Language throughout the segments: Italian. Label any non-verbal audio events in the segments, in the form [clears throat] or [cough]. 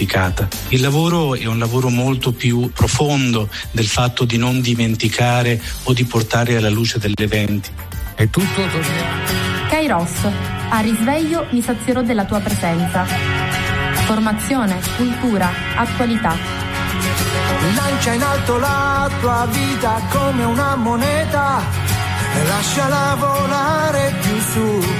dimenticata. Il lavoro è un lavoro molto più profondo del fatto di non dimenticare o di portare alla luce degli eventi. È tutto. Kairos, a risveglio mi sazierò della tua presenza. Formazione, cultura, attualità. Lancia in alto la tua vita come una moneta e lasciala volare più su.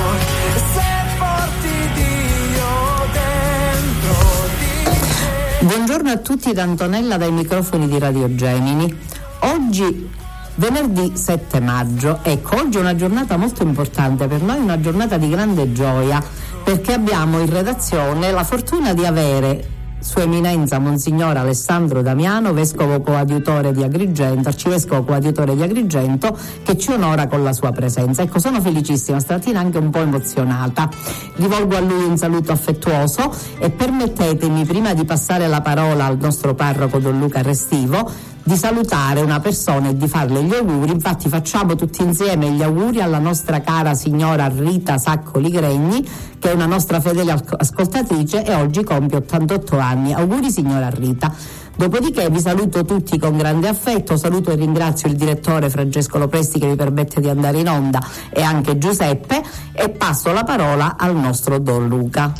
Buongiorno a tutti da Antonella dai microfoni di Radio Gemini. Oggi venerdì 7 maggio, ecco, oggi è una giornata molto importante per noi, una giornata di grande gioia perché abbiamo in redazione la fortuna di avere sua Eminenza Monsignor Alessandro Damiano, Vescovo Coadiutore di Agrigento, Arcivescovo Coadiutore di Agrigento, che ci onora con la sua presenza. Ecco, sono felicissima, stamattina anche un po' emozionata. Rivolgo a lui un saluto affettuoso e permettetemi, prima di passare la parola al nostro parroco Don Luca Restivo, di salutare una persona e di farle gli auguri. Infatti facciamo tutti insieme gli auguri alla nostra cara signora Rita Saccoli Gregni, che è una nostra fedele ascoltatrice e oggi compie 88 anni. Auguri signora Rita. Dopodiché vi saluto tutti con grande affetto, saluto e ringrazio il direttore Francesco Lopresti che mi permette di andare in onda e anche Giuseppe e passo la parola al nostro Don Luca.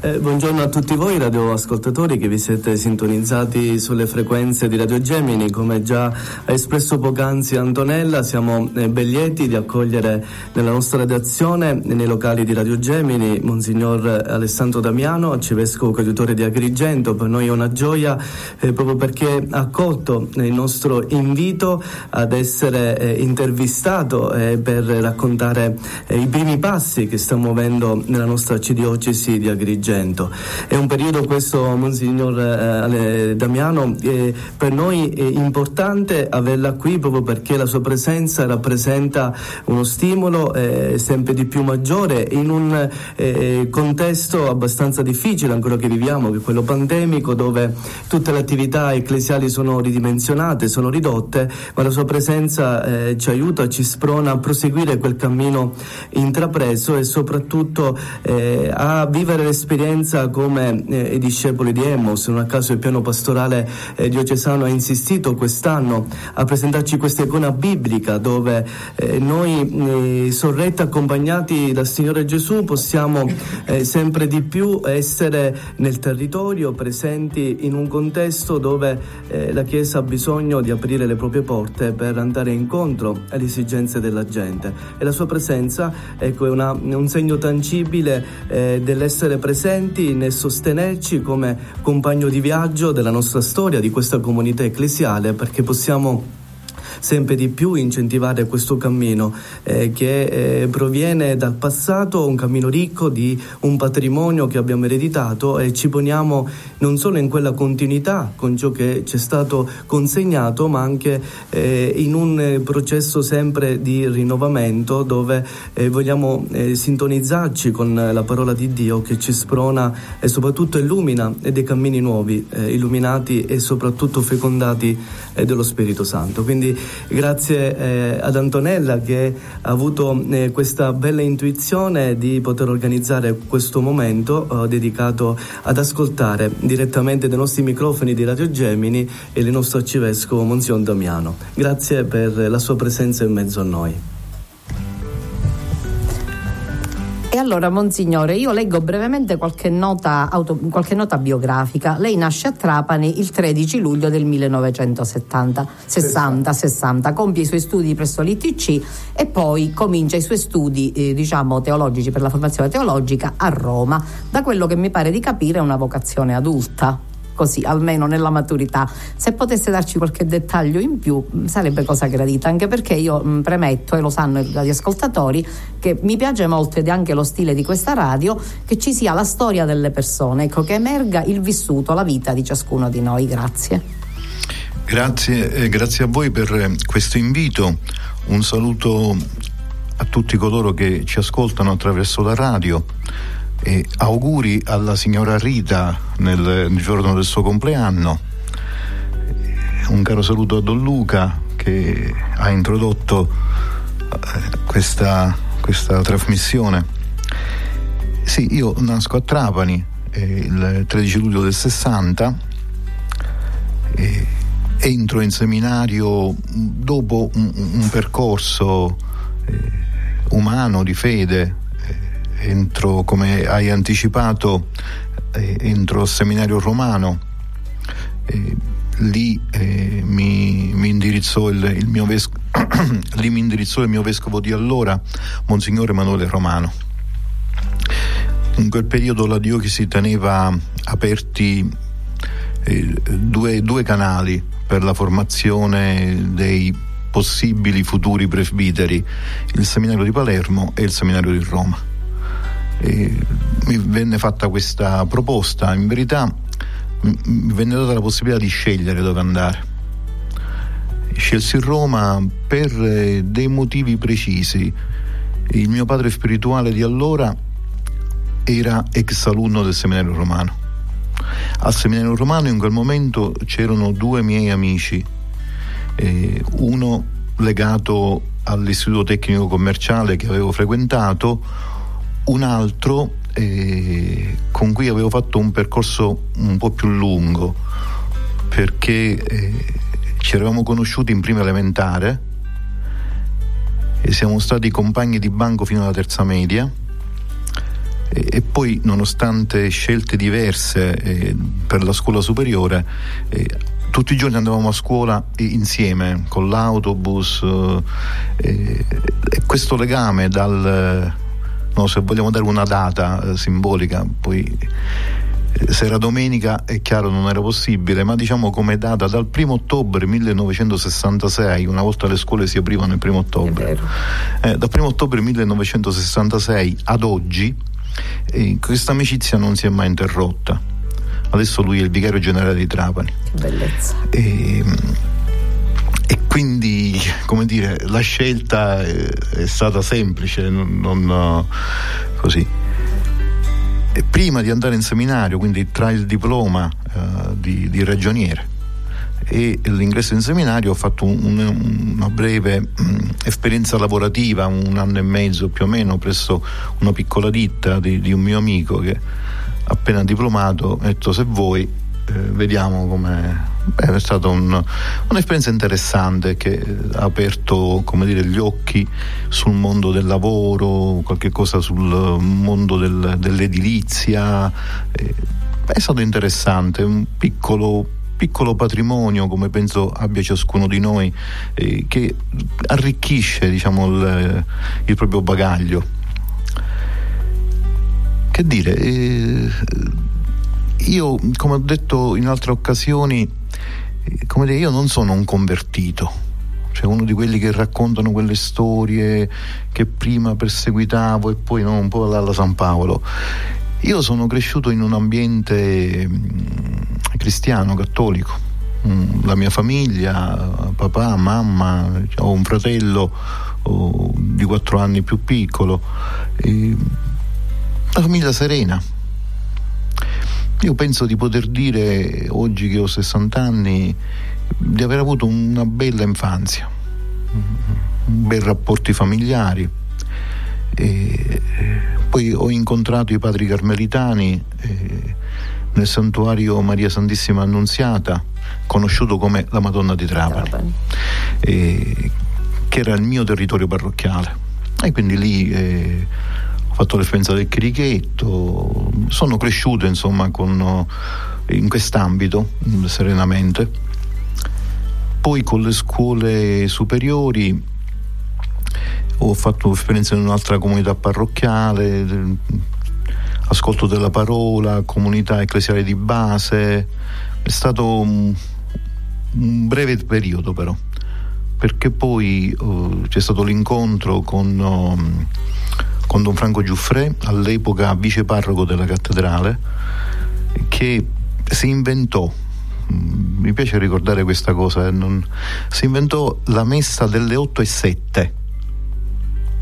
Eh, buongiorno a tutti voi radioascoltatori che vi siete sintonizzati sulle frequenze di Radio Gemini. Come già ha espresso poc'anzi Antonella, siamo eh, ben lieti di accogliere nella nostra redazione, nei locali di Radio Gemini, Monsignor Alessandro Damiano, arcivescovo coadiutore di Agrigento. Per noi è una gioia eh, proprio perché ha accolto il nostro invito ad essere eh, intervistato eh, per raccontare eh, i primi passi che sta muovendo nella nostra arcidiocesi di Agrigento. Agrigento. È un periodo questo, Monsignor eh, Damiano, eh, per noi è importante averla qui proprio perché la sua presenza rappresenta uno stimolo eh, sempre di più maggiore in un eh, contesto abbastanza difficile ancora che viviamo, che è quello pandemico, dove tutte le attività ecclesiali sono ridimensionate, sono ridotte, ma la sua presenza eh, ci aiuta, ci sprona a proseguire quel cammino intrapreso e soprattutto eh, a vivere l'esperienza esperienza come eh, i discepoli di Emos, non a caso il piano pastorale eh, diocesano ha insistito quest'anno a presentarci questa icona biblica dove eh, noi eh, sorretti accompagnati dal Signore Gesù possiamo eh, sempre di più essere nel territorio, presenti in un contesto dove eh, la Chiesa ha bisogno di aprire le proprie porte per andare incontro alle esigenze della gente. E la sua presenza ecco, è, una, un segno tangibile dell'essere presente presenti nel sostenerci come compagno di viaggio della nostra storia, di questa comunità ecclesiale, perché possiamo sempre di più incentivare questo cammino eh, che eh, proviene dal passato, un cammino ricco di un patrimonio che abbiamo ereditato e ci poniamo non solo in quella continuità con ciò che ci è stato consegnato, ma anche eh, in un processo sempre di rinnovamento dove eh, vogliamo eh, sintonizzarci con la parola di Dio che ci sprona e soprattutto illumina dei cammini nuovi, eh, illuminati e soprattutto fecondati dello Spirito Santo. Quindi grazie eh, ad Antonella che ha avuto eh, questa bella intuizione di poter organizzare questo momento eh, dedicato ad ascoltare direttamente dai nostri microfoni di Radio Gemini il nostro arcivescovo Monsion Damiano. Grazie per la sua presenza in mezzo a noi. Allora, Monsignore, io leggo brevemente qualche nota, auto, qualche nota, biografica. Lei nasce a Trapani il 13 luglio del 1970, 60, 60, compie i suoi studi presso l'ITC e poi comincia i suoi studi, eh, diciamo, teologici per la formazione teologica a Roma. Da quello che mi pare di capire è una vocazione adulta. Così almeno nella maturità. Se potesse darci qualche dettaglio in più sarebbe cosa gradita, anche perché io mh, premetto, e lo sanno i radioascoltatori, che mi piace molto ed è anche lo stile di questa radio, che ci sia la storia delle persone, ecco, che emerga il vissuto, la vita di ciascuno di noi. Grazie. Grazie, eh, grazie a voi per eh, questo invito. Un saluto a tutti coloro che ci ascoltano attraverso la radio e auguri alla signora Rita nel, giorno del suo compleanno. Un caro saluto a Don Luca che ha introdotto eh, questa, questa trasmissione. Sì, io nasco a Trapani eh, il 13 luglio del 60 e entro in seminario dopo un, un percorso eh, umano di fede, eh, entro come hai anticipato, eh, entro al seminario romano, lì eh, mi, mi, indirizzò il, il mio ves- [clears throat] lì mi indirizzò il mio vescovo di allora, Monsignore Emanuele Romano. In quel periodo la diocesi teneva aperti eh, due, due canali per la formazione dei possibili futuri presbiteri, il seminario di Palermo e il seminario di Roma. E mi venne fatta questa proposta, in verità mi venne data la possibilità di scegliere dove andare. Scelsi Roma per eh, dei motivi precisi. Il mio padre spirituale di allora era ex alunno del seminario romano al seminario romano in quel momento c'erano due miei amici, eh, uno legato all'istituto tecnico commerciale che avevo frequentato, un altro eh, con cui avevo fatto un percorso un po' più lungo perché eh, ci eravamo conosciuti in prima elementare e siamo stati compagni di banco fino alla terza media. E, e poi nonostante scelte diverse eh, per la scuola superiore eh, tutti i giorni andavamo a scuola insieme con l'autobus eh, e questo legame dal no, se vogliamo dare una data eh, simbolica poi eh, se era domenica è chiaro non era possibile, ma diciamo come data dal primo ottobre 1966, una volta le scuole si aprivano il primo ottobre, eh, dal primo ottobre 1966 ad oggi e questa amicizia non si è mai interrotta. Adesso lui è il vicario generale di Trapani. Che bellezza. E, e quindi, come dire, la scelta è, è stata semplice, non, non così. E prima di andare in seminario, quindi tra il diploma uh, di, di ragioniere e l'ingresso in seminario ho fatto un, un, una breve mm, esperienza lavorativa, un anno e mezzo più o meno, presso una piccola ditta di, di un mio amico che appena diplomato ha detto se vuoi eh, vediamo come è stata un, un'esperienza interessante che ha aperto dire, gli occhi sul mondo del lavoro, qualche cosa sul mondo del, dell'edilizia. Eh, è stato interessante, un piccolo piccolo patrimonio, come penso abbia ciascuno di noi, eh, che arricchisce diciamo, il, il, proprio bagaglio. Che dire, eh, io come ho detto in altre occasioni, eh, come dire, io non sono un convertito cioè uno di quelli che raccontano quelle storie che prima perseguitavo e poi no, un po' alla San Paolo. Io sono cresciuto in un ambiente mm, cristiano, cattolico. Mm, la mia famiglia, papà, mamma, ho un fratello oh, di quattro anni più piccolo. Una famiglia serena. Io penso di poter dire, oggi che ho 60 anni, di aver avuto una bella infanzia, bei rapporti familiari. E poi ho incontrato i padri carmelitani eh, nel santuario Maria Santissima Annunziata, conosciuto come la Madonna di Trapani, Trapani. Eh, che era il mio territorio parrocchiale. E quindi lì eh, fatto l'esperienza del chirichetto, sono cresciuto insomma con, in quest'ambito serenamente. Poi con le scuole superiori ho fatto esperienza in un'altra comunità parrocchiale, ascolto della parola, comunità ecclesiale di base, È stato un, un breve periodo però, perché poi uh, c'è stato l'incontro con, uh, con Don Franco Giuffre, all'epoca vice parroco della cattedrale, che si inventò mm, mi piace ricordare questa cosa, eh, non, si inventò la messa delle 8 e 7.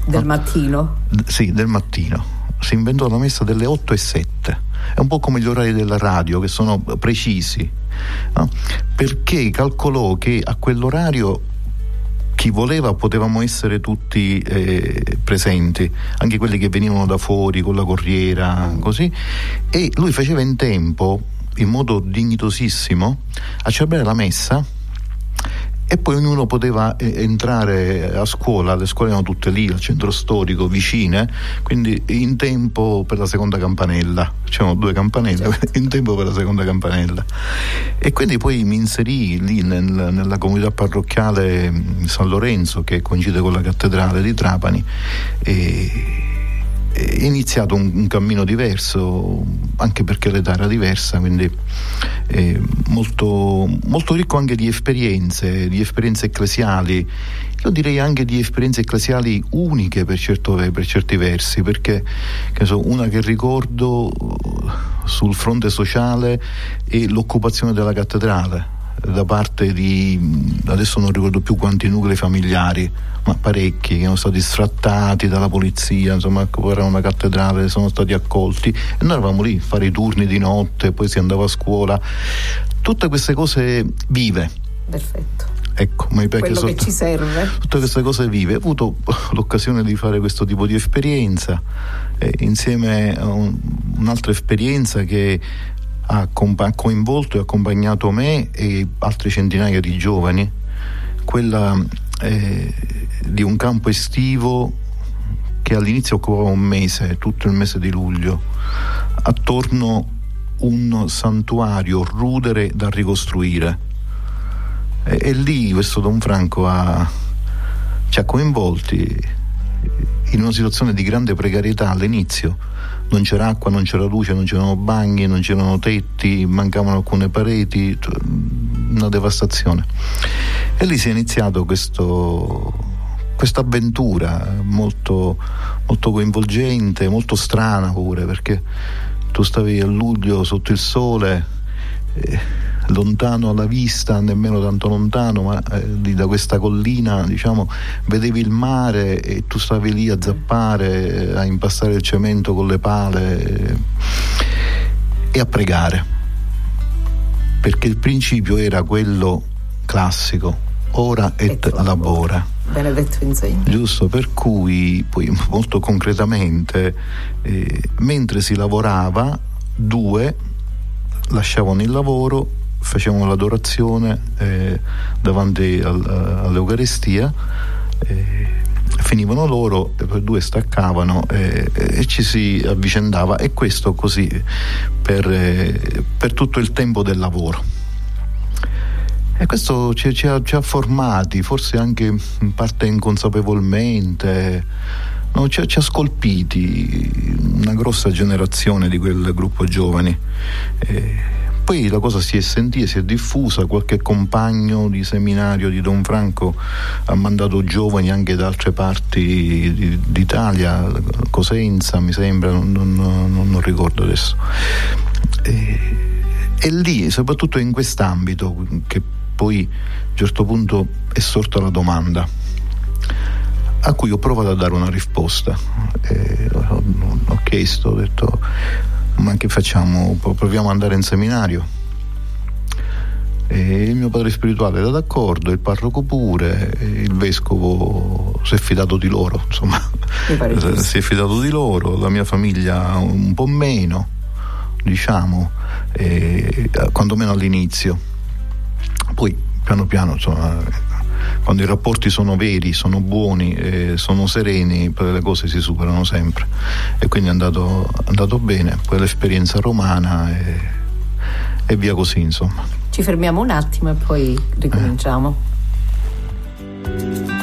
Del mattino? Sì, del mattino. Si inventò la messa delle 8 e 7. È un po' come gli orari della radio che sono precisi, no? perché calcolò che a quell'orario chi voleva potevamo essere tutti eh, presenti, anche quelli che venivano da fuori con la corriera, così, e lui faceva in tempo, in modo dignitosissimo, a celebrare la messa e poi ognuno poteva eh, entrare a scuola, le scuole erano tutte lì al centro storico, vicine, quindi in tempo per la seconda campanella, c'erano due campanelle, certo. [laughs] in tempo per la seconda campanella. E quindi poi mi inserì lì nel, nella comunità parrocchiale San Lorenzo che coincide con la cattedrale di Trapani. E, è iniziato un, un, cammino diverso, anche perché l'età era diversa, quindi eh, molto, molto, ricco anche di esperienze, di esperienze ecclesiali, io direi anche di esperienze ecclesiali uniche per, certo, per certi versi, perché che so, una che ricordo sul fronte sociale è l'occupazione della cattedrale da parte di adesso non ricordo più quanti nuclei familiari ma parecchi che sono stati sfrattati dalla polizia, insomma, era una cattedrale, sono stati accolti e noi eravamo lì a fare i turni di notte, poi si andava a scuola. Tutte queste cose vive. Perfetto. Ecco, ma quello sotto, che ci serve. Tutte queste cose vive. Ho avuto [laughs] l'occasione di fare questo tipo di esperienza eh, insieme a un, un'altra esperienza che ha coinvolto e accompagnato me e altre centinaia di giovani, quella eh, di un campo estivo che all'inizio occupava un mese, tutto il mese di luglio, attorno un santuario rudere da ricostruire. E, e lì questo Don Franco ha, ci ha coinvolti in una situazione di grande precarietà all'inizio. Non c'era acqua, non c'era luce, non c'erano bagni, non c'erano tetti, mancavano alcune pareti, una devastazione. E lì si è iniziato questo, questa avventura molto, molto coinvolgente, molto strana pure, perché tu stavi a luglio sotto il sole. Eh, lontano alla vista, nemmeno tanto lontano, ma eh, da questa collina, diciamo, vedevi il mare e tu stavi lì a zappare, a impastare il cemento con le pale eh, e a pregare. Perché il principio era quello classico, ora et ecco, labora. Benedetto insegna. Giusto, per cui poi molto concretamente, eh, mentre si lavorava, due lasciavano il lavoro, facevano l'adorazione eh, davanti al, all'Eucaristia. Eh, finivano loro poi due staccavano e, e, ci si avvicendava e questo così per, eh, per tutto il tempo del lavoro. E questo ci, ci, ha, ci, ha, formati, forse anche in parte inconsapevolmente, no? ci, ci, ha scolpiti una grossa generazione di quel gruppo giovani. E poi la cosa si è sentita, si è diffusa, qualche compagno di seminario di Don Franco ha mandato giovani anche da altre parti d'Italia, Cosenza mi sembra, non, non, non ricordo adesso. E, e lì, soprattutto in quest'ambito, che poi a un certo punto è sorta la domanda a cui ho provato a dare una risposta. Eh, ho, ho, chiesto, ho detto, ma che facciamo? Proviamo ad andare in seminario. E il mio padre spirituale era d'accordo, il parroco pure, il vescovo si è fidato di loro, insomma, si è fidato di loro, la mia famiglia un po' meno, diciamo, eh, quantomeno all'inizio poi piano piano insomma, quando i rapporti sono veri, sono buoni, eh, sono sereni, poi le cose si superano sempre e quindi è andato, andato bene, poi l'esperienza romana e, e, via così insomma. Ci fermiamo un attimo e poi ricominciamo. Eh.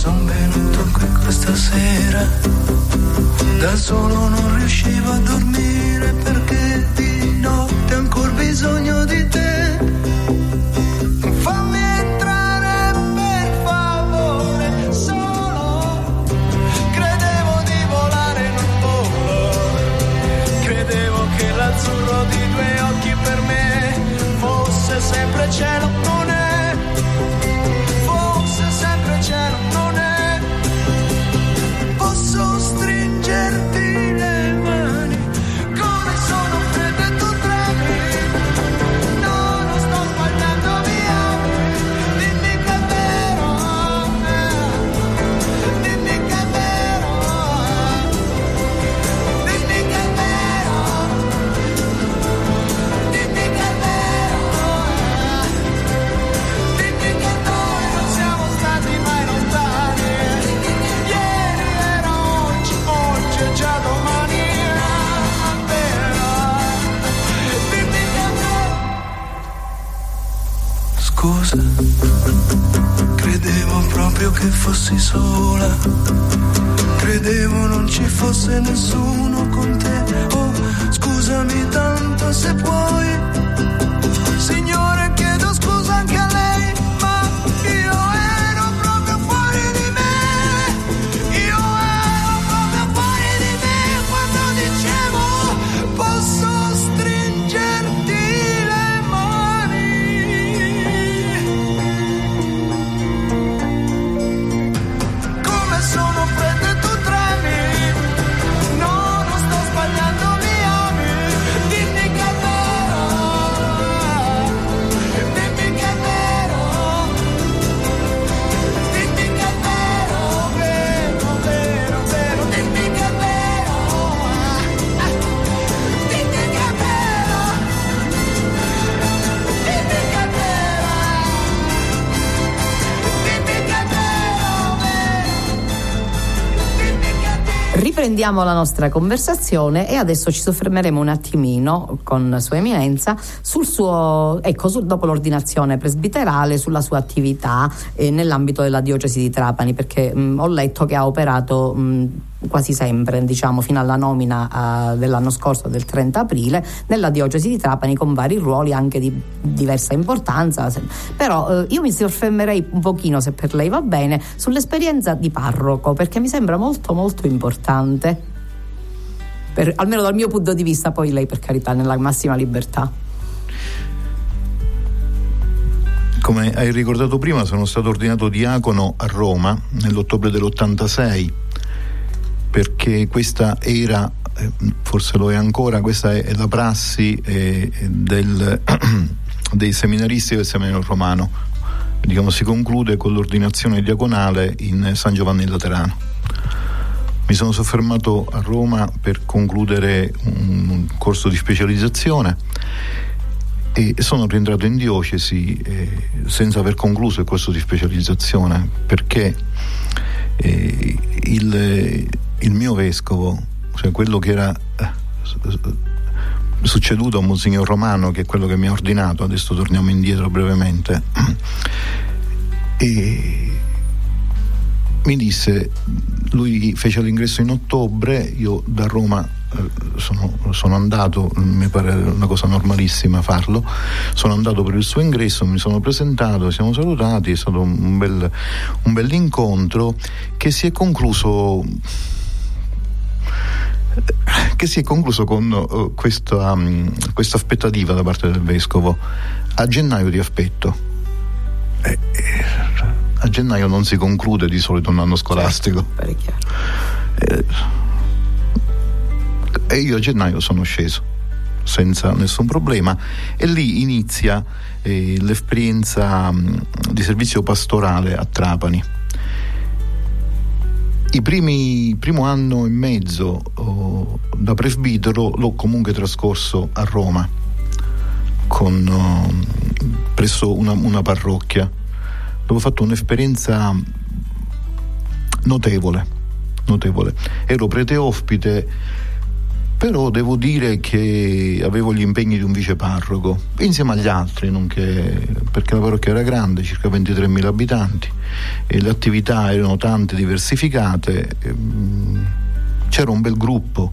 Se son venuto qui questa sera. Da solo non riuscivo a dormire perché di notte ancora bisogno di te. Riprendiamo la nostra conversazione e adesso ci soffermeremo un attimino con Sua Eminenza sul suo, ecco, su- dopo l'ordinazione presbiterale, sulla sua attività eh, nell'ambito della diocesi di Trapani, perché mh, ho letto che ha operato mh, quasi sempre, diciamo, fino alla nomina eh, dell'anno scorso, del 30 aprile, nella diocesi di Trapani con vari ruoli anche di diversa importanza. Però eh, io mi soffermerei un pochino, se per lei va bene, sull'esperienza di parroco, perché mi sembra molto molto importante. Per- almeno dal mio punto di vista, poi lei per carità nella massima libertà. Come hai ricordato prima, sono stato ordinato diacono a Roma nell'ottobre dell'86 perché questa era, eh, forse lo è ancora, questa è, la prassi eh, del, [clears throat] dei seminaristi del seminario romano. Diciamo, si conclude con l'ordinazione diaconale in San Giovanni Laterano. Mi sono soffermato a Roma per concludere un corso di specializzazione e sono rientrato in diocesi eh, senza aver concluso il corso di specializzazione perché eh, il, il mio vescovo, cioè quello che era eh, succeduto a Monsignor Romano, che è quello che mi ha ordinato, adesso torniamo indietro brevemente, [clears throat] e mi disse, lui fece l'ingresso in ottobre, io da Roma eh, sono, sono andato, mi pare una cosa normalissima farlo, sono andato per il suo ingresso, mi sono presentato, siamo salutati, è stato un bel, un bell'incontro che si è concluso che si è concluso con uh, questa, um, questa aspettativa da parte del vescovo. A gennaio ti aspetto. Eh, eh, a gennaio non si conclude di solito un anno scolastico. Per chiaro. eh, e io a gennaio sono sceso senza nessun problema. E lì inizia eh, l'esperienza mh, di servizio pastorale a Trapani i primi primo anno e mezzo oh, da presbitero l'ho comunque trascorso a Roma con, oh, presso una, una parrocchia. Dove ho fatto un'esperienza notevole notevole. Ero prete ospite però devo dire che avevo gli impegni di un viceparroco insieme agli altri che, perché la parrocchia era grande circa 23.000 abitanti e le attività erano tante diversificate ehm, c'era un bel gruppo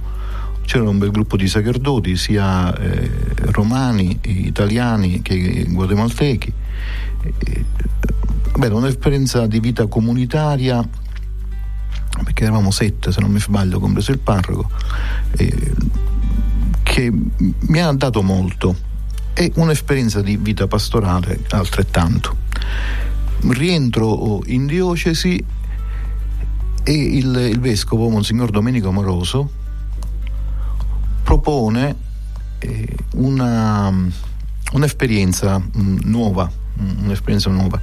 c'era un bel gruppo di sacerdoti sia eh, romani, italiani che guatemaltechi. Eh, beh, un'esperienza di vita comunitaria perché eravamo sette se non mi sbaglio compreso il parroco eh, che mi ha dato molto. E un'esperienza di vita pastorale altrettanto. Rientro in diocesi e il, il vescovo Monsignor Domenico Moroso propone eh, una, un'esperienza mh, nuova un'esperienza nuova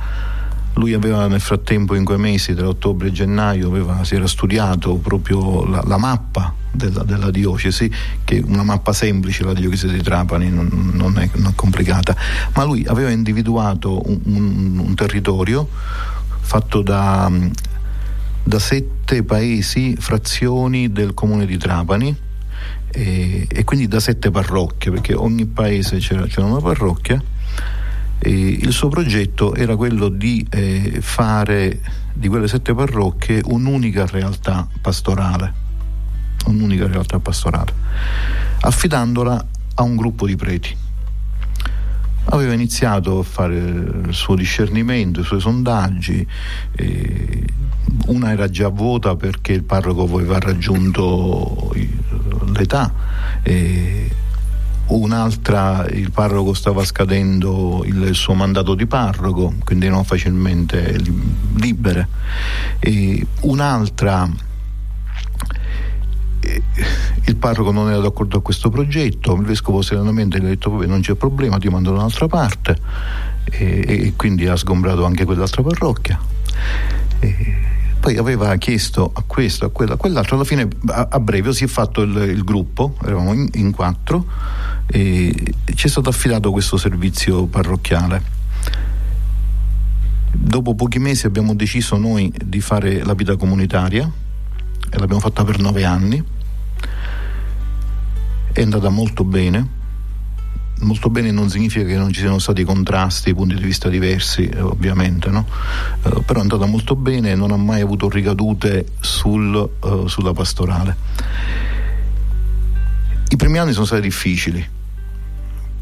lui aveva nel frattempo in quei mesi tra ottobre e gennaio aveva, si era studiato proprio la, la mappa della, della, diocesi che è una mappa semplice la diocesi di Trapani non, non, è, non è, complicata. Ma lui aveva individuato un, un, un territorio fatto da, da sette paesi frazioni del comune di Trapani e, e, quindi da sette parrocchie perché ogni paese c'era, c'era una parrocchia il suo progetto era quello di eh, fare di quelle sette parrocchie un'unica realtà pastorale, un'unica realtà pastorale, affidandola a un gruppo di preti. Aveva iniziato a fare il suo discernimento, i suoi sondaggi, eh, una era già vuota perché il parroco aveva raggiunto l'età. Eh, un'altra il parroco stava scadendo il suo mandato di parroco, quindi non facilmente libere, e un'altra eh, il parroco non era d'accordo a questo progetto, il vescovo serenamente gli ha detto non c'è problema, ti mando da un'altra parte e, e, quindi ha sgombrato anche quell'altra parrocchia. E poi aveva chiesto a questo, a quello, a quell'altro, alla fine a, a breve si è fatto il, il gruppo, eravamo in, in quattro ci è stato affidato questo servizio parrocchiale. Dopo pochi mesi abbiamo deciso noi di fare la vita comunitaria e l'abbiamo fatta per nove anni. È andata molto bene. Molto bene non significa che non ci siano stati contrasti, punti di vista diversi, eh, ovviamente, no? eh, però è andata molto bene e non ha mai avuto ricadute sul, uh, sulla pastorale. I primi anni sono stati difficili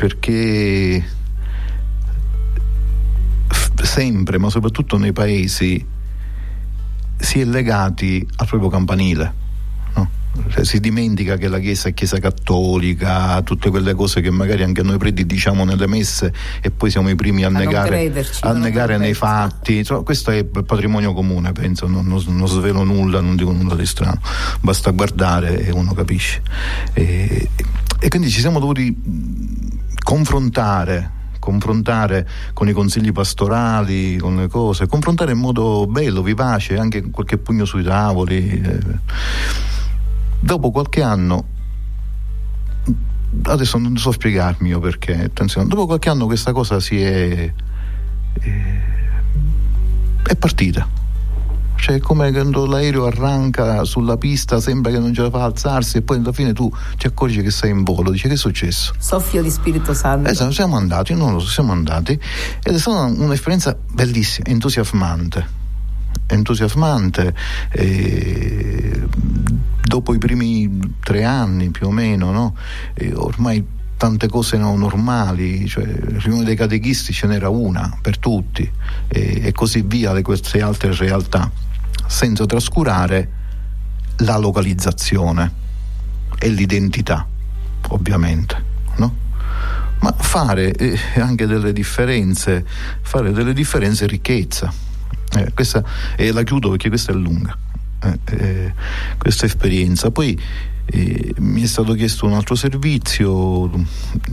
perché sempre, ma soprattutto nei paesi, si è legati al proprio campanile. No? Cioè, si dimentica che la Chiesa è Chiesa cattolica, tutte quelle cose che magari anche noi preti diciamo nelle messe e poi siamo i primi a, a negare, a negare nei fatti. Insomma, questo è patrimonio comune, penso, non, non, non, svelo nulla, non dico nulla di strano, basta guardare e uno capisce. E, e quindi ci siamo dovuti confrontare confrontare con i consigli pastorali, con le cose, confrontare in modo bello, vivace, anche qualche pugno sui tavoli. Eh. Dopo qualche anno, adesso non so spiegarmi io perché, attenzione, dopo qualche anno questa cosa si è, è, è partita cioè come quando l'aereo arranca sulla pista sembra che non ce la fa alzarsi e poi alla fine tu ti accorgi che sei in volo. Dici che è successo? Soffio di Spirito Santo. Esatto, siamo andati, non lo so, siamo andati. Ed è stata un'esperienza bellissima, entusiasmante. Entusiasmante e dopo i primi tre anni più o meno no? ormai tante cose erano normali, cioè riunione dei catechisti ce n'era una per tutti e, e così via le queste altre realtà senza trascurare la localizzazione e l'identità, ovviamente, no? Ma fare eh, anche delle differenze, fare delle differenze ricchezza. Eh, questa, e la chiudo perché questa è lunga, eh, eh questa esperienza. Poi eh, mi è stato chiesto un altro servizio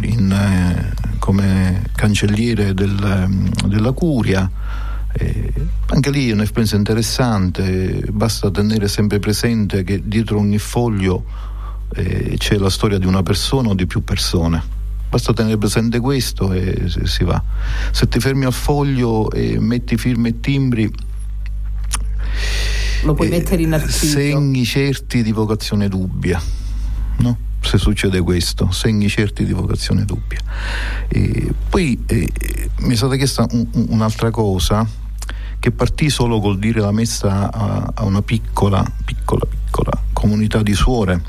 in, eh, come cancelliere del, della curia eh, anche lì è un'esperienza interessante, basta tenere sempre presente che dietro ogni foglio eh, c'è la storia di una persona o di più persone. Basta tenere presente questo e si va. Se ti fermi al foglio e metti firme e timbri, lo puoi eh, mettere in archivio. Segni certi di vocazione dubbia, no? Se succede questo, segni certi di vocazione dubbia. E poi eh, mi è stata chiesta un, un'altra cosa che partì solo col dire la messa a, a una piccola, piccola, piccola comunità di suore,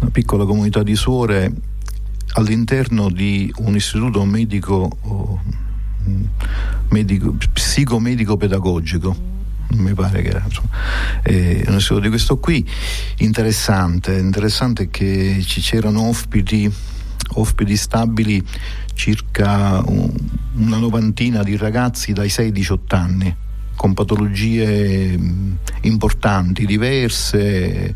una piccola comunità di suore all'interno di un istituto medico, oh, medico psicomedico pedagogico mi pare che era insomma, eh, un istituto di questo qui interessante interessante che ci c'erano ospiti ospiti stabili circa un, una novantina di ragazzi dai 6 ai 18 anni con patologie importanti, diverse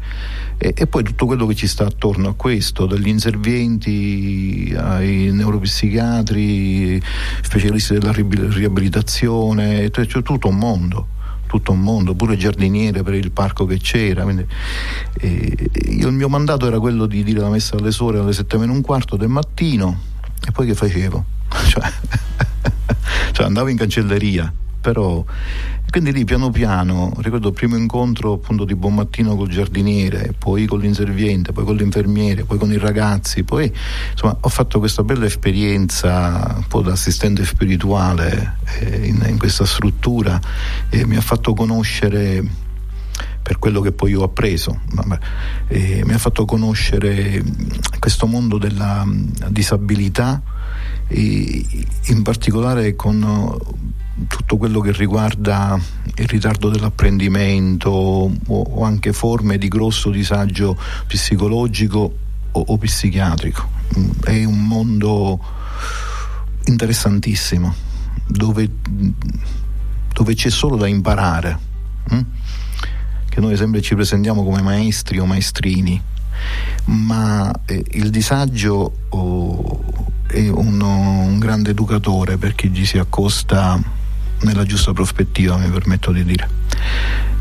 e, e, poi tutto quello che ci sta attorno a questo, dagli inservienti ai neuropsichiatri, specialisti della riabilitazione, cioè tutto un mondo tutto un mondo, pure giardiniere per il parco che c'era. Quindi, eh, io, il mio mandato era quello di dire la messa alle suore alle sette meno un quarto del mattino e poi che facevo? [laughs] cioè, [laughs] cioè andavo in cancelleria, però quindi lì piano piano, ricordo il primo incontro appunto di buon mattino col giardiniere, poi con l'inserviente, poi con l'infermiere, poi con i ragazzi, poi insomma ho fatto questa bella esperienza un po' da assistente spirituale eh, in, in, questa struttura e mi ha fatto conoscere per quello che poi ho appreso, eh, mi ha fatto conoscere questo mondo della disabilità in particolare con tutto quello che riguarda il ritardo dell'apprendimento o, anche forme di grosso disagio psicologico o, o psichiatrico. Mm, è un mondo interessantissimo dove, dove c'è solo da imparare, hm? che noi sempre ci presentiamo come maestri o maestrini, ma eh, il disagio oh, è uno, un grande educatore per chi gli si accosta nella giusta prospettiva, mi permetto di dire.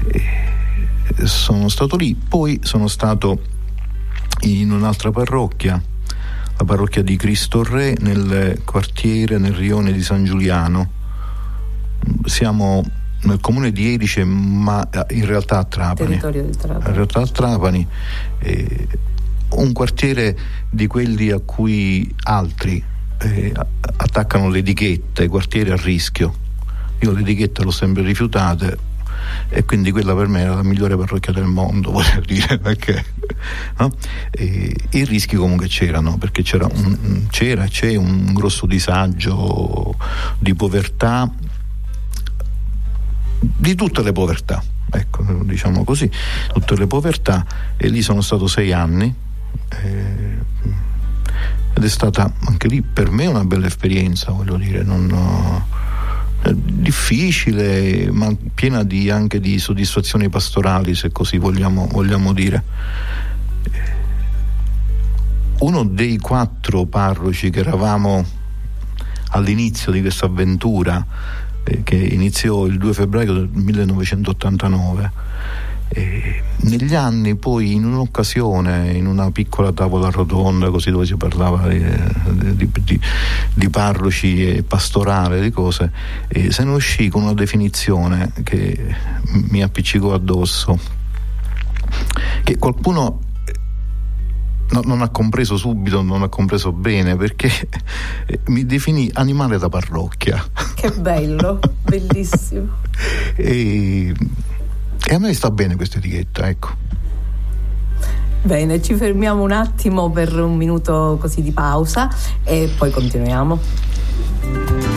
E sono stato lì, poi sono stato in un'altra parrocchia, la parrocchia di Cristo Re, nel quartiere, nel rione di San Giuliano. Siamo nel comune di Edice, ma in realtà a Trapani. Trapani. In realtà a Trapani. Eh, un quartiere di quelli a cui altri eh, attaccano l'etichetta, i quartieri a rischio io l'etichetta l'ho sempre rifiutata e quindi quella per me era la migliore parrocchia del mondo, [laughs] voglio dire, perché no? i rischi comunque c'erano, perché c'era, un, c'era c'è un grosso disagio di povertà, di tutte le povertà, ecco, diciamo così, tutte le povertà, e lì sono stato sei anni. Eh, ed è stata anche lì per me una bella esperienza, voglio dire, non, difficile, ma piena di, anche di soddisfazioni pastorali, se così vogliamo, vogliamo dire. Uno dei quattro parroci che eravamo all'inizio di questa avventura, eh, che iniziò il 2 febbraio del 1989, e negli anni poi in un'occasione, in una piccola tavola rotonda così dove si parlava di, di, di, di parroci e pastorale, di cose, se ne uscì con una definizione che mi appiccicò addosso, che qualcuno No, non ha compreso subito, non ha compreso bene perché mi definì animale da parrocchia. Che bello, [laughs] bellissimo. E e a me sta bene questa etichetta, ecco. Bene, ci fermiamo un attimo per un minuto così di pausa e poi continuiamo.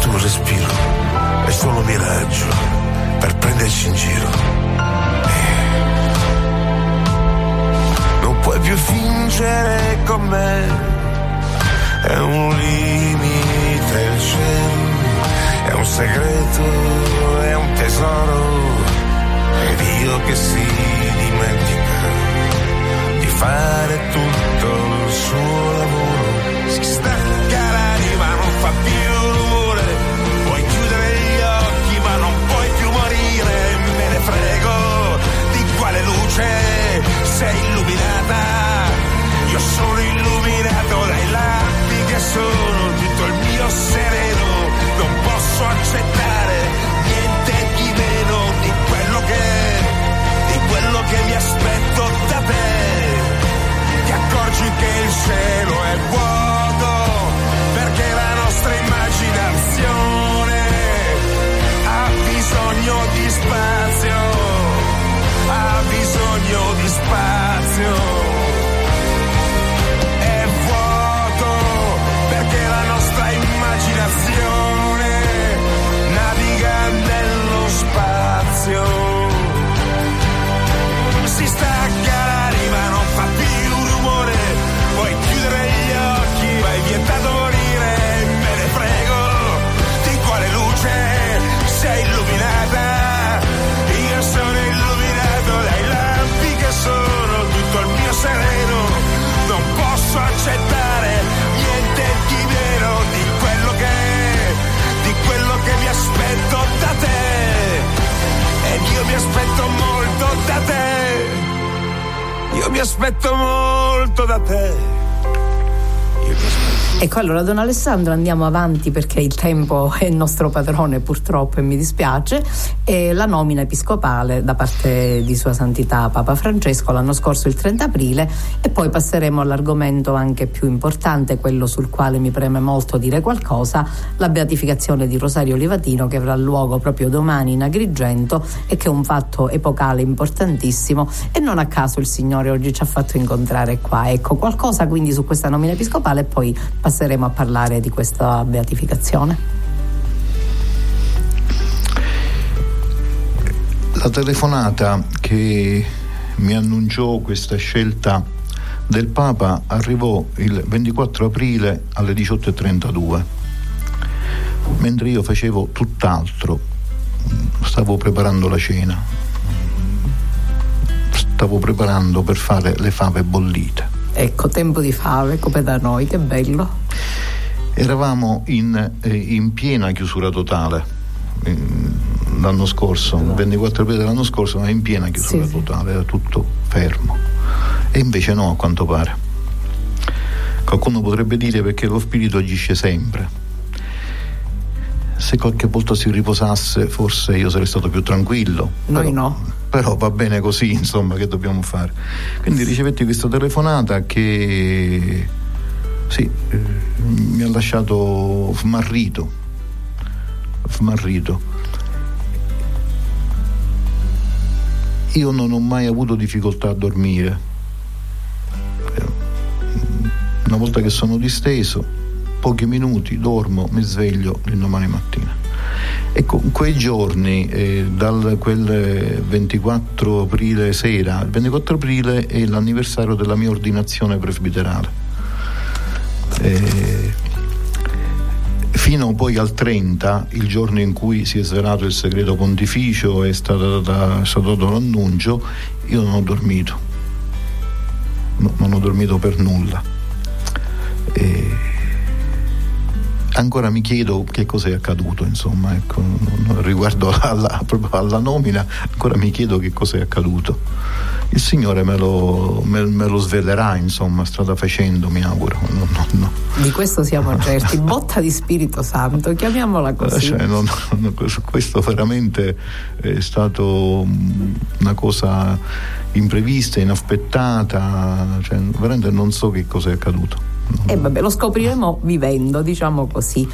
Soltanto un respiro, è solo miraggio per prenderci in giro. Non puoi più fingere con me, è un limite il cielo, è un segreto, è un tesoro, ed io che si dimentica di fare tutto il suo lavoro. Luce sei illuminata. Io sono illuminato dai lampi che sono tutto il mio sereno, non posso accettare niente di meno di quello che, di quello che mi aspetto da te. Ti accorgi che il cielo è vuoto mi aspetto molto da te. Ecco, allora Don Alessandro andiamo avanti perché il tempo è il nostro padrone purtroppo e mi dispiace. E la nomina episcopale da parte di Sua Santità Papa Francesco l'anno scorso il 30 aprile e poi passeremo all'argomento anche più importante, quello sul quale mi preme molto dire qualcosa, la beatificazione di Rosario Livatino che avrà luogo proprio domani in Agrigento e che è un fatto epocale importantissimo e non a caso il Signore oggi ci ha fatto incontrare qua. Ecco, qualcosa quindi su questa nomina episcopale e poi passeremo a parlare di questa beatificazione. La telefonata che mi annunciò questa scelta del Papa arrivò il 24 aprile alle 18.32, mentre io facevo tutt'altro, stavo preparando la cena, stavo preparando per fare le fave bollite. Ecco, tempo di fave come da noi, che bello. Eravamo in, eh, in piena chiusura totale l'anno scorso, il 24 aprile dell'anno scorso, ma in piena chiusura sì. totale, era tutto fermo. E invece no, a quanto pare. Qualcuno potrebbe dire perché lo spirito agisce sempre. Se qualche volta si riposasse, forse io sarei stato più tranquillo. Noi Però- no. Però va bene così, insomma, che dobbiamo fare? Quindi ricevetti questa telefonata che sì, eh, mi ha lasciato smarrito. Smarrito. Io non ho mai avuto difficoltà a dormire. Eh, Una volta che sono disteso, pochi minuti dormo, mi sveglio il domani mattina. Ecco, quei giorni, eh, dal quel eh, 24 aprile sera, il 24 aprile è l'anniversario della mia ordinazione presbiterale. Eh, fino poi al 30, il giorno in cui si è svelato il segreto pontificio e è stato, dato l'annuncio, io non ho dormito, no, non ho dormito per nulla. E ancora mi chiedo che cosa è accaduto, insomma, ecco, riguardo [laughs] alla, alla, nomina, ancora mi chiedo che cosa è accaduto. Il Signore me lo, me, me lo svelerà, insomma, strada facendo, mi auguro. No, no, no. Di questo siamo [laughs] certi. Botta di Spirito Santo, chiamiamola così. Cioè, questo veramente è stato una cosa imprevista, inaspettata, cioè, veramente non so che cosa è accaduto. E vabbè, lo scopriremo vivendo, diciamo così.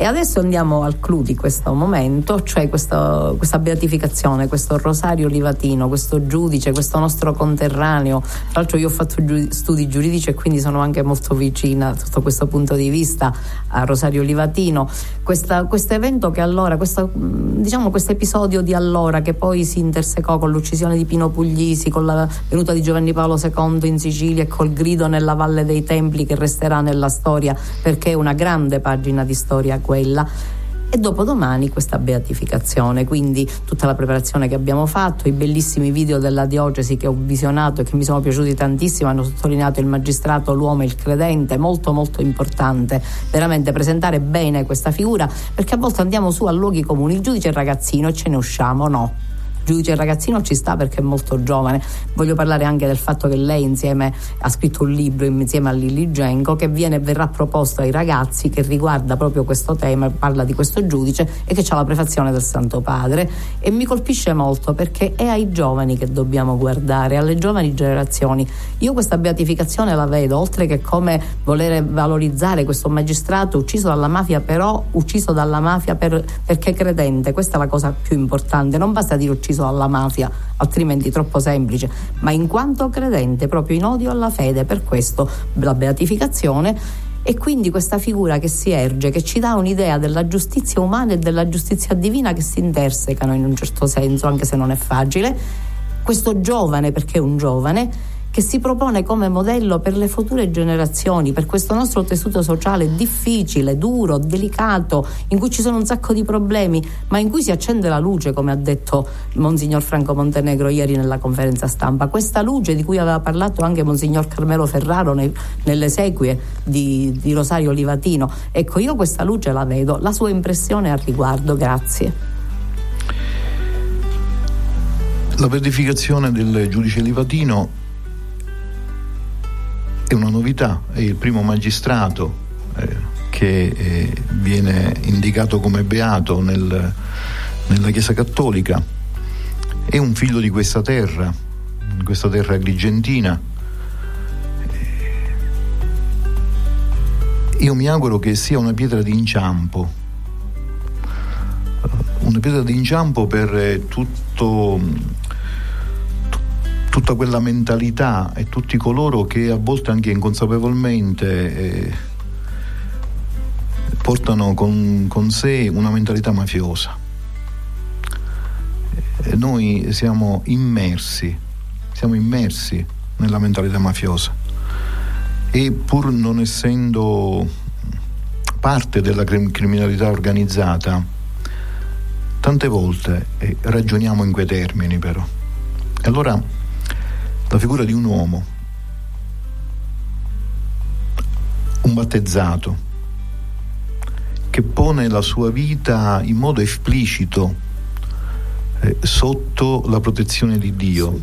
E adesso andiamo al clou di questo momento, cioè questo, questa beatificazione, questo rosario livatino, questo giudice, questo nostro conterraneo. Tra l'altro io ho fatto giu- studi giuridici e quindi sono anche molto vicina sotto questo punto di vista a Rosario Livatino. Questo evento che allora, questo, diciamo episodio di allora che poi si intersecò con l'uccisione di Pino Puglisi, con la venuta di Giovanni Paolo II in Sicilia e col grido nella Valle dei Templi che resterà nella storia perché è una grande pagina di storia quella. E dopodomani questa beatificazione, quindi tutta la preparazione che abbiamo fatto, i bellissimi video della diocesi che ho visionato e che mi sono piaciuti tantissimo, hanno sottolineato il magistrato, l'uomo e il credente, molto molto importante veramente presentare bene questa figura perché a volte andiamo su a luoghi comuni, il giudice è il ragazzino e ce ne usciamo, no giudice ragazzino ci sta perché è molto giovane. Voglio parlare anche del fatto che lei insieme ha scritto un libro insieme a Lilli Genco che viene, verrà proposto ai ragazzi che riguarda proprio questo tema, parla di questo giudice e che ha la prefazione del Santo Padre e mi colpisce molto perché è ai giovani che dobbiamo guardare, alle giovani generazioni. Io questa beatificazione la vedo, oltre che come volere valorizzare questo magistrato ucciso dalla mafia, però ucciso dalla mafia per, perché credente, questa è la cosa più importante, non basta dire ucciso ucciso alla mafia, altrimenti troppo semplice, ma in quanto credente, proprio in odio alla fede, per questo la beatificazione e quindi questa figura che si erge, che ci dà un'idea della giustizia umana e della giustizia divina che si intersecano in un certo senso, anche se non è facile. Questo giovane, perché è un giovane, che si propone come modello per le future generazioni, per questo nostro tessuto sociale difficile, duro, delicato, in cui ci sono un sacco di problemi, ma in cui si accende la luce, come ha detto Monsignor Franco Montenegro ieri nella conferenza stampa. Questa luce di cui aveva parlato anche Monsignor Carmelo Ferraro nei, nelle sequie di, di Rosario Livatino. Ecco, io questa luce la vedo. La sua impressione al riguardo, grazie. La verificazione del giudice Livatino è una novità, è il primo magistrato eh, che eh, viene indicato come beato nel, nella Chiesa Cattolica, è un figlio di questa terra, questa terra agrigentina. Eh, io mi auguro che sia una pietra d'inciampo, eh, una pietra d'inciampo per tutto tutta quella mentalità e tutti coloro che a volte anche inconsapevolmente eh, portano con, con, sé una mentalità mafiosa. E noi siamo immersi, siamo immersi nella mentalità mafiosa e pur non essendo parte della criminalità organizzata, tante volte eh, ragioniamo in quei termini però. E allora la figura di un uomo, un battezzato, che pone la sua vita in modo esplicito eh, sotto la protezione di Dio.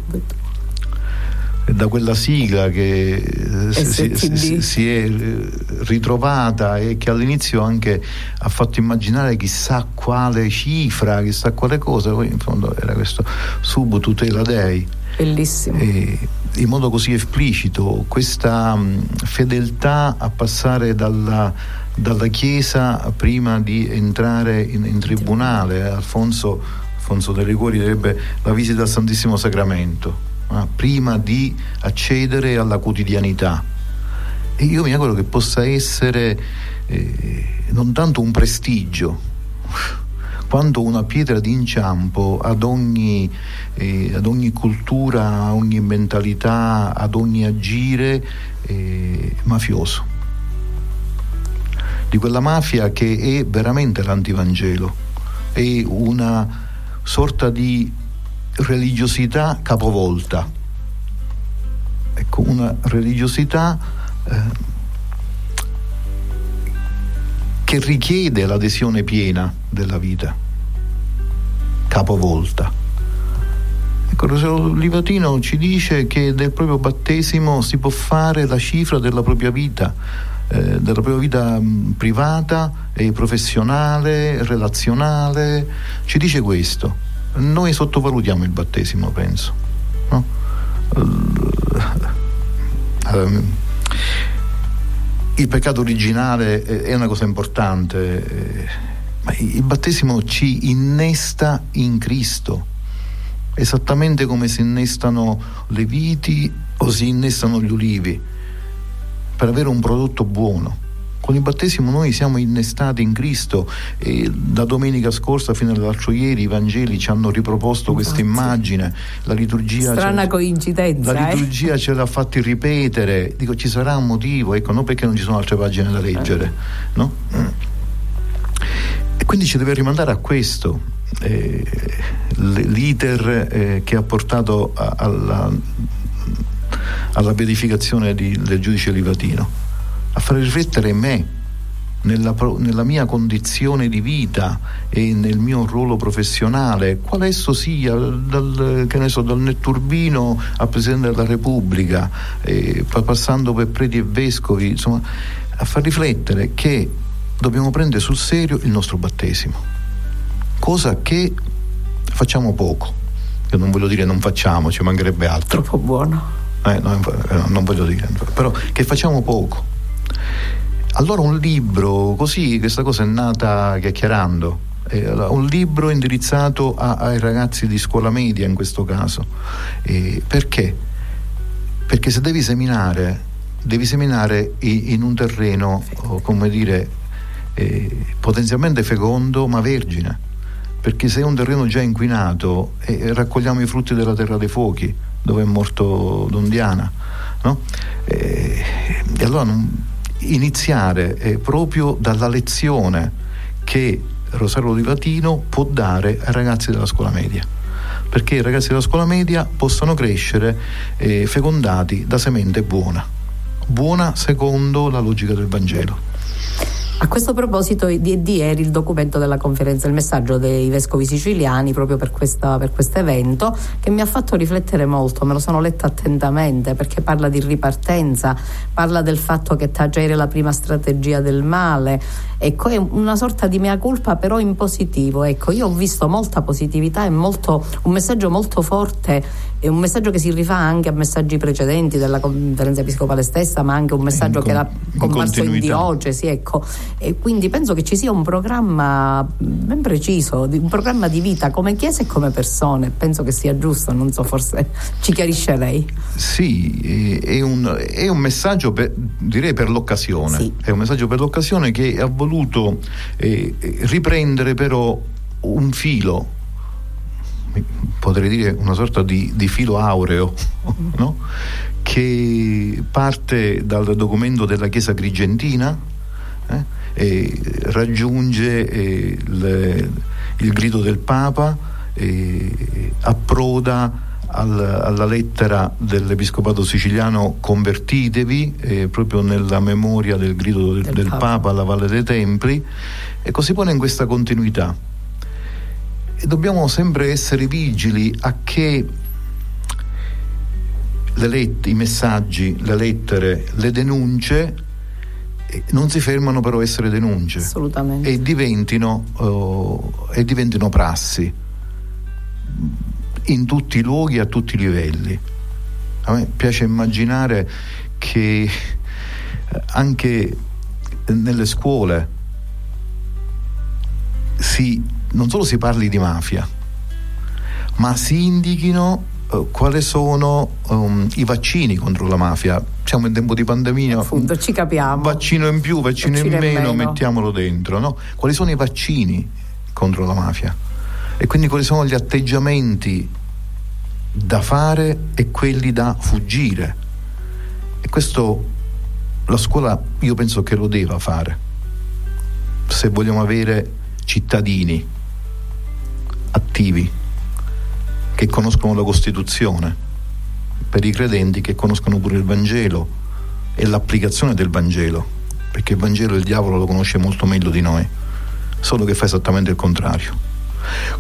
Da quella sigla che eh, si, si, si, è eh, ritrovata e che all'inizio anche ha fatto immaginare chissà quale cifra, chissà quale cosa, poi in fondo era questo sub tutela dei Bellissimo. E, in modo così esplicito questa mh, fedeltà a passare dalla, dalla, Chiesa prima di entrare in, in tribunale. Alfonso, Alfonso De Liguori direbbe la visita al Santissimo Sacramento, eh, prima di accedere alla quotidianità. E io mi auguro che possa essere eh, non tanto un prestigio, quanto una pietra d'inciampo ad ogni, eh, ad ogni cultura, a ogni mentalità, ad ogni agire eh, mafioso. di quella mafia che è veramente l'antivangelo, è una sorta di religiosità capovolta, ecco, una religiosità eh, che richiede l'adesione piena della vita, capovolta. Ecco, Livatino ci dice che del proprio battesimo si può fare la cifra della propria vita, eh, della propria vita mh, privata e professionale, relazionale, ci dice questo. Noi sottovalutiamo il battesimo, penso. No? Ehm, il peccato originale è una cosa importante, eh, ma il battesimo ci innesta in Cristo, esattamente come si innestano le viti o si innestano gli ulivi, per avere un prodotto buono. Con il battesimo noi siamo innestati in Cristo e da domenica scorsa fino all'altro ieri i Vangeli ci hanno riproposto questa immagine, la liturgia... Strana ce- coincidenza. la eh? liturgia ce l'ha fatti ripetere, dico ci sarà un motivo, ecco, non perché non ci sono altre pagine da leggere, no? E quindi ci deve rimandare a questo, eh, l'iter eh, che ha portato a- alla, alla beatificazione di- del giudice Livatino, a far riflettere me nella, nella mia condizione di vita e nel mio ruolo professionale, quale esso sia, dal, che ne so, dal netturbino al Presidente della Repubblica, eh, pa- passando per preti e vescovi, insomma, a far riflettere che dobbiamo prendere sul serio il nostro battesimo, cosa che facciamo poco. Io non voglio dire non facciamo, ci mancherebbe altro. Troppo buono. Eh, no, eh, non voglio dire, però che facciamo poco. Allora un libro, così questa cosa è nata chiacchierando, eh, un libro indirizzato a- ai ragazzi di scuola media in questo caso. Eh, perché? Perché se devi seminare, devi seminare in un terreno, come dire, eh, potenzialmente fecondo ma vergine. Perché se è un terreno già inquinato, eh, raccogliamo i frutti della terra dei fuochi, dove è morto Don Diana. no? Eh, e allora non- iniziare eh, proprio dalla lezione che Rosario Di Latino può dare ai ragazzi della scuola media. Perché i ragazzi della scuola media possano crescere eh, fecondati da semente buona. Buona secondo la logica del Vangelo A questo proposito di, di ieri il documento della conferenza, il messaggio dei vescovi siciliani proprio per questo evento che mi ha fatto riflettere molto, me lo sono letta attentamente perché parla di ripartenza, parla del fatto che tagere la prima strategia del male, ecco è una sorta di mea culpa però in positivo, ecco io ho visto molta positività e molto, un messaggio molto forte, è un messaggio che si rifà anche a messaggi precedenti della conferenza episcopale stessa ma anche un messaggio In che con- era in comparso in continuità. diocesi, ecco. E quindi penso che ci sia un programma ben preciso, un programma di vita come Chiesa e come persone. Penso che sia giusto, non so, forse ci chiarisce lei. Sì, eh, è un, è un messaggio per, direi per l'occasione, Sì. è un messaggio per l'occasione che ha voluto eh, riprendere però un filo, potrei dire una sorta di, di filo aureo, [laughs] no? che parte dal documento della Chiesa Grigentina eh, e raggiunge eh, le- il grido del Papa, e approda al- alla lettera dell'Episcopato siciliano convertitevi, eh, proprio nella memoria del grido del, Del del Papa. Papa alla Valle dei Templi, e così pone in questa continuità. E dobbiamo sempre essere vigili a che le let- i messaggi, le lettere, le denunce eh, non si fermano però a essere denunce Assolutamente. e diventino, oh, e diventino prassi in tutti i luoghi, a tutti i livelli. A me piace immaginare che eh, anche nelle scuole si, non solo si parli di mafia, ma si indichino eh, quali sono um, i vaccini contro la mafia. Siamo in tempo di pandemia, Appunto, ci capiamo. vaccino in più, vaccino, Vaccino in in meno, meno. mettiamolo dentro. No? Quali sono i vaccini contro la mafia? E quindi quali sono gli atteggiamenti da fare e quelli da fuggire? E questo la scuola io penso che lo deva fare. se vogliamo avere cittadini attivi che conoscono la Costituzione, per i credenti che conoscono pure il Vangelo e l'applicazione del Vangelo, perché il Vangelo il diavolo lo conosce molto meglio di noi, solo che fa esattamente il contrario,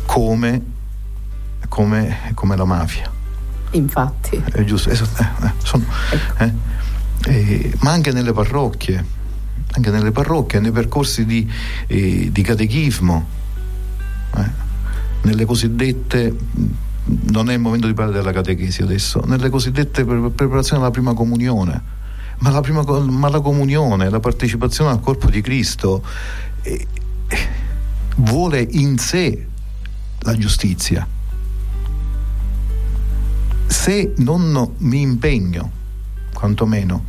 come, come, come la mafia. Infatti. È giusto, esatto, eh, eh, sono, eh, eh, ma anche nelle parrocchie, anche nelle parrocchie, nei percorsi di, eh, di catechismo, eh, nelle cosiddette non è il momento di parlare della catechesi adesso, nelle cosiddette pre- preparazioni alla prima comunione. Ma la, prima, ma la comunione, la partecipazione al corpo di Cristo eh, eh, vuole in sé la giustizia. Se non mi impegno, quantomeno,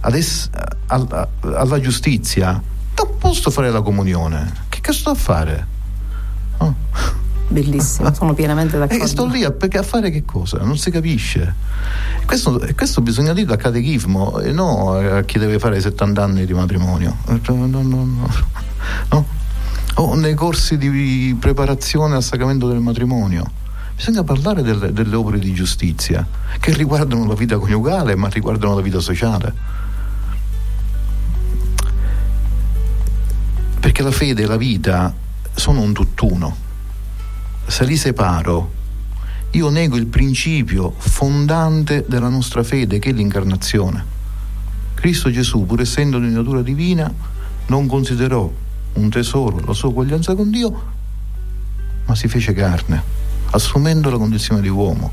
adesso, alla, alla giustizia, non posso fare la comunione. Che cazzo sto a fare? Oh bellissimo, [laughs] sono pienamente d'accordo. E sto lì a, a, fare che cosa? Non si capisce. Questo, questo bisogna dirlo a catechismo e no a chi deve fare 70 anni di matrimonio. No, no, no, no. O nei corsi di preparazione al sacramento del matrimonio. Bisogna parlare delle, delle opere di giustizia che riguardano la vita coniugale ma riguardano la vita sociale. Perché la fede e la vita sono un tutt'uno se li separo, io nego il principio fondante della nostra fede, che è l'incarnazione. Cristo Gesù, pur essendo di natura divina, non considerò un tesoro la sua uguaglianza con Dio, ma si fece carne, assumendo la condizione di uomo.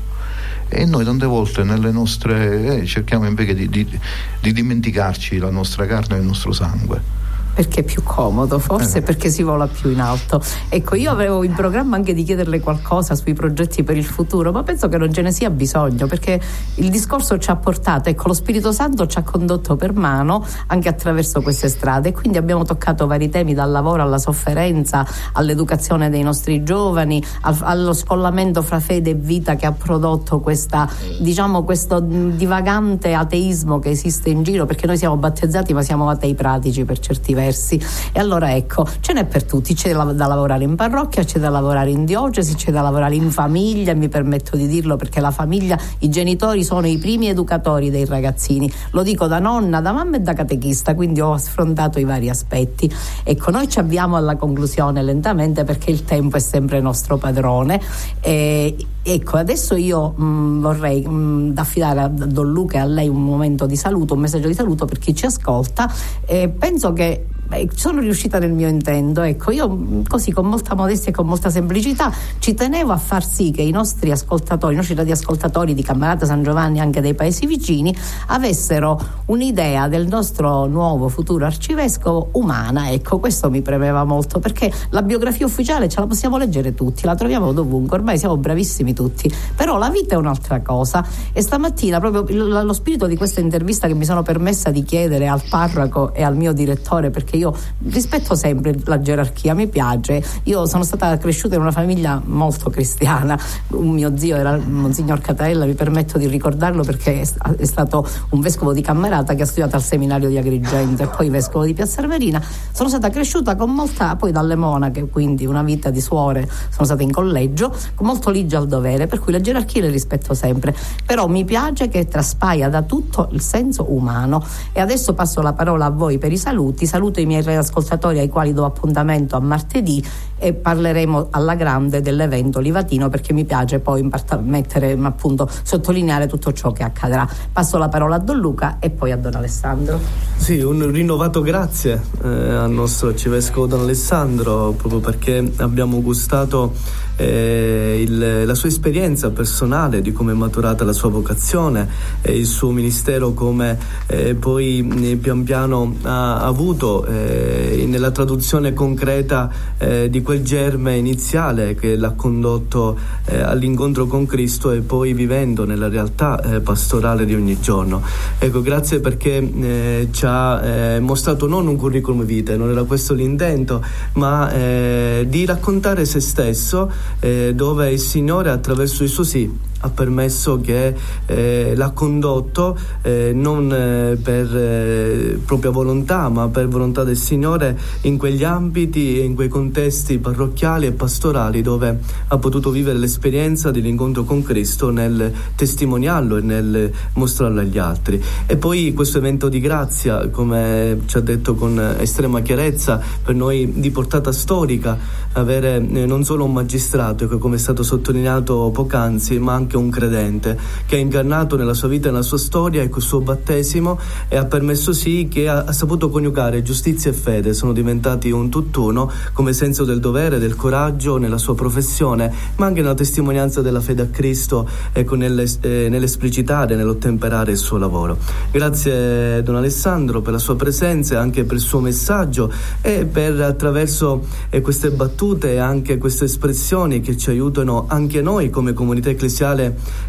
E noi tante volte nelle nostre eh, cerchiamo invece di, di, di dimenticarci la nostra carne e il nostro sangue perché è più comodo, forse eh. perché si vola più in alto. Ecco, io avevo in programma anche di chiederle qualcosa sui progetti per il futuro, ma penso che non ce ne sia bisogno perché il discorso ci ha portato, ecco, lo Spirito Santo ci ha condotto per mano anche attraverso queste strade e quindi abbiamo toccato vari temi dal lavoro alla sofferenza, all'educazione dei nostri giovani, al, allo scollamento fra fede e vita che ha prodotto questa, diciamo, questo divagante ateismo che esiste in giro perché noi siamo battezzati ma siamo atei pratici per certi versi diversi. E allora ecco, ce n'è per tutti, c'è da, lavorare in parrocchia, c'è da lavorare in diocesi, c'è da lavorare in famiglia, mi permetto di dirlo perché la famiglia, i genitori sono i primi educatori dei ragazzini. Lo dico da nonna, da mamma e da catechista, quindi ho affrontato i vari aspetti. Ecco, noi ci avviamo alla conclusione lentamente perché il tempo è sempre nostro padrone. E, ecco, adesso io mh, vorrei mh, affidare a Don Luca e a lei un momento di saluto, un messaggio di saluto per chi ci ascolta. E penso che Beh, sono riuscita nel mio intento, ecco, io così con molta modestia e con molta semplicità ci tenevo a far sì che i nostri ascoltatori, i nostri radioascoltatori di Cammarata San Giovanni anche dei paesi vicini avessero un'idea del nostro nuovo futuro arcivescovo umana, ecco, questo mi premeva molto perché la biografia ufficiale ce la possiamo leggere tutti, la troviamo dovunque, ormai siamo bravissimi tutti, però la vita è un'altra cosa. E stamattina proprio lo spirito di questa intervista che mi sono permessa di chiedere al parroco e al mio direttore perché io rispetto sempre la gerarchia, mi piace. Io sono stata cresciuta in una famiglia molto cristiana, un mio zio era Monsignor Catarella, mi permetto di ricordarlo perché è stato un vescovo di Cammerata che ha studiato al seminario di Agrigento e poi vescovo di Piazza Arverina. Sono stata cresciuta con molta, poi dalle monache, quindi una vita di suore, sono stata in collegio, con molto ligio al dovere, per cui le gerarchie le rispetto sempre. Però mi piace che traspaia da tutto il senso umano. E adesso passo la parola a voi per i saluti. Saluto i miei ascoltatori ai quali do appuntamento a martedì e parleremo alla grande dell'evento Livatino perché mi piace poi mettere, appunto, sottolineare tutto ciò che accadrà. Passo la parola a Don Luca e poi a Don Alessandro. Sì, un rinnovato grazie eh, al nostro arcivescovo Don Alessandro proprio perché abbiamo gustato eh, il, la sua esperienza personale di come è maturata la sua vocazione e il suo ministero come eh, poi eh, pian piano ha avuto eh, nella traduzione concreta eh, di quel germe iniziale che l'ha condotto eh, all'incontro con Cristo e poi vivendo nella realtà pastorale di ogni giorno. Ecco, grazie perché ci ha mostrato non un curriculum vitae, non era questo l'intento, ma di raccontare se stesso eh, dove il Signore attraverso il suo sì ha permesso che eh, l'ha condotto eh, non eh, per eh, propria volontà ma per volontà del Signore in quegli ambiti e in quei contesti parrocchiali e pastorali dove ha potuto vivere l'esperienza dell'incontro con Cristo nel testimoniarlo e nel mostrarlo agli altri. E poi questo evento di grazia come ci ha detto con estrema chiarezza per noi di portata storica avere eh, non solo un magistrato che come è stato sottolineato poc'anzi ma anche un credente che ha incarnato nella sua vita e nella sua storia e col suo battesimo e ha permesso sì che ha, ha saputo coniugare giustizia e fede sono diventati un tutt'uno come senso del dovere, del coraggio nella sua professione ma anche nella testimonianza della fede a Cristo ecco, nell'es- eh, nell'esplicitare, nell'ottemperare il suo lavoro. Grazie Don Alessandro per la sua presenza e anche per il suo messaggio e per attraverso eh, queste battute e anche queste espressioni che ci aiutano anche noi come comunità ecclesiale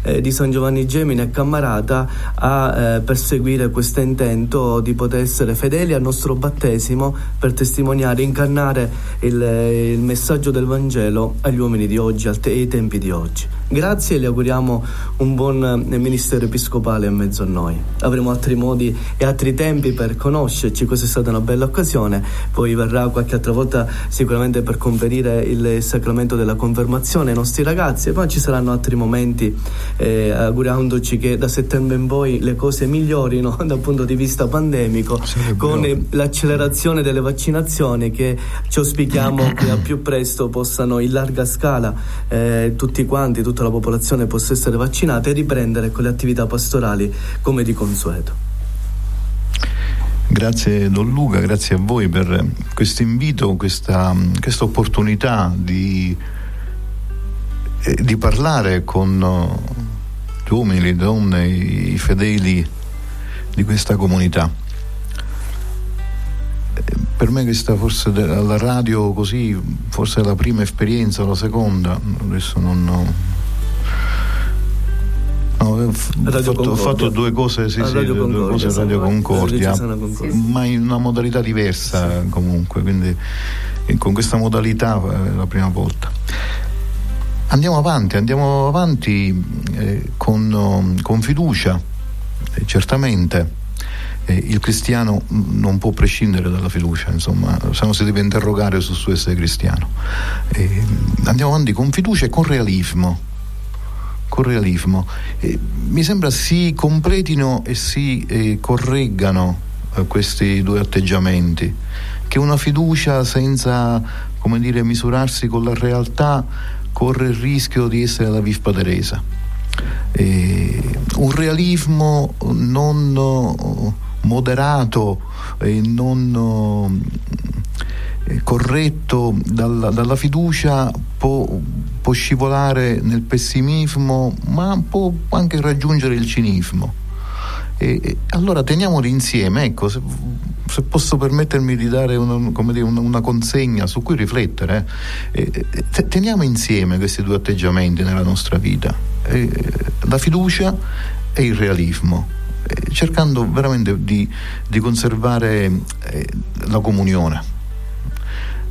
eh, di San Giovanni Gemini e Cammarata a eh, perseguire questo intento di poter essere fedeli al nostro battesimo per testimoniare, incarnare il, il messaggio del Vangelo agli uomini di oggi, ai tempi di oggi. Grazie e le auguriamo un buon eh, ministero episcopale in mezzo a noi. Avremo altri modi e altri tempi per conoscerci, questa è stata una bella occasione, poi verrà qualche altra volta sicuramente per conferire il sacramento della confermazione ai nostri ragazzi e poi ci saranno altri momenti eh, augurandoci che da settembre in poi le cose migliorino [laughs] dal punto di vista pandemico con eh, l'accelerazione delle vaccinazioni che ci auspichiamo che al più presto possano in larga scala eh, tutti quanti, tutta la popolazione possa essere vaccinata e riprendere con le attività pastorali come di consueto. Grazie Don Luca, grazie a voi per questo invito, questa, questa opportunità di, eh, di, parlare con eh, gli uomini, le donne, i fedeli di questa comunità. Eh, per me questa forse alla radio così, forse è la prima esperienza, la seconda, adesso non, No, ho, fatto, ho, fatto, due cose, sì, sì, Radio due cose a Radio Concordia, Radio ma in una modalità diversa sì. comunque, quindi con questa modalità è la prima volta. Andiamo avanti, andiamo avanti eh, con, con, fiducia, eh, certamente. Eh, il cristiano non può prescindere dalla fiducia, insomma, se no si deve interrogare sul suo essere cristiano. Eh, andiamo avanti con fiducia e con realismo con realismo. Eh, mi sembra si completino e si correggano questi due atteggiamenti, che una fiducia senza come dire, misurarsi con la realtà corre il rischio di essere la vispa Teresa. un realismo non moderato e non eh, corretto dalla, dalla fiducia può, può, scivolare nel pessimismo, ma può anche raggiungere il cinismo. E, allora teniamoli insieme, ecco, se, se, posso permettermi di dare una, dire, una, una consegna su cui riflettere, eh, eh, teniamo insieme questi due atteggiamenti nella nostra vita, eh, la fiducia e il realismo cercando veramente di, di conservare eh, la comunione.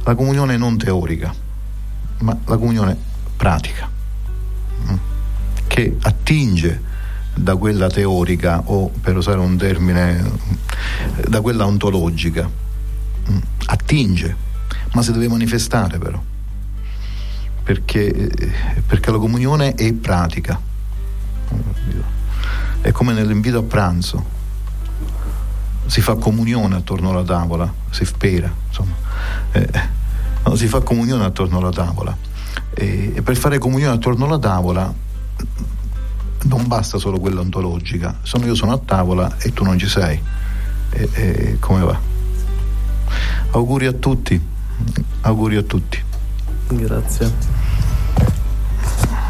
La comunione non teorica, ma la comunione pratica, mm, che attinge da quella teorica o per usare un termine da quella ontologica. Mm, attinge ma si deve manifestare però perché, perché la comunione è pratica. È come nell'invito a pranzo. Si fa comunione attorno alla tavola si spera insomma. Eh, no? si fa comunione attorno alla tavola. E, e per fare comunione attorno alla tavola non basta solo quella ontologica, sono io sono a tavola e tu non ci sei. E, e come va? Auguri a tutti, auguri a tutti. Grazie.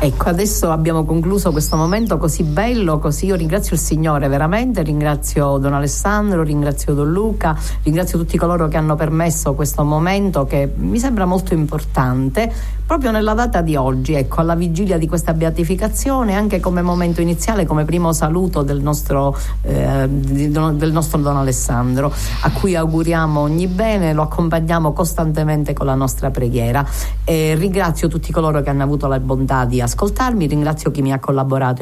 Ecco, adesso abbiamo concluso questo momento così bello, così io ringrazio il Signore veramente, ringrazio Don Alessandro, ringrazio Don Luca, ringrazio tutti coloro che hanno permesso questo momento che mi sembra molto importante proprio nella data di oggi, ecco, alla vigilia di questa beatificazione, anche come momento iniziale, come primo saluto del nostro, eh, del nostro Don Alessandro, a cui auguriamo ogni bene, lo accompagniamo costantemente con la nostra preghiera. E ringrazio tutti coloro che hanno avuto la bontà di ascoltarmi, ringrazio chi mi ha collaborato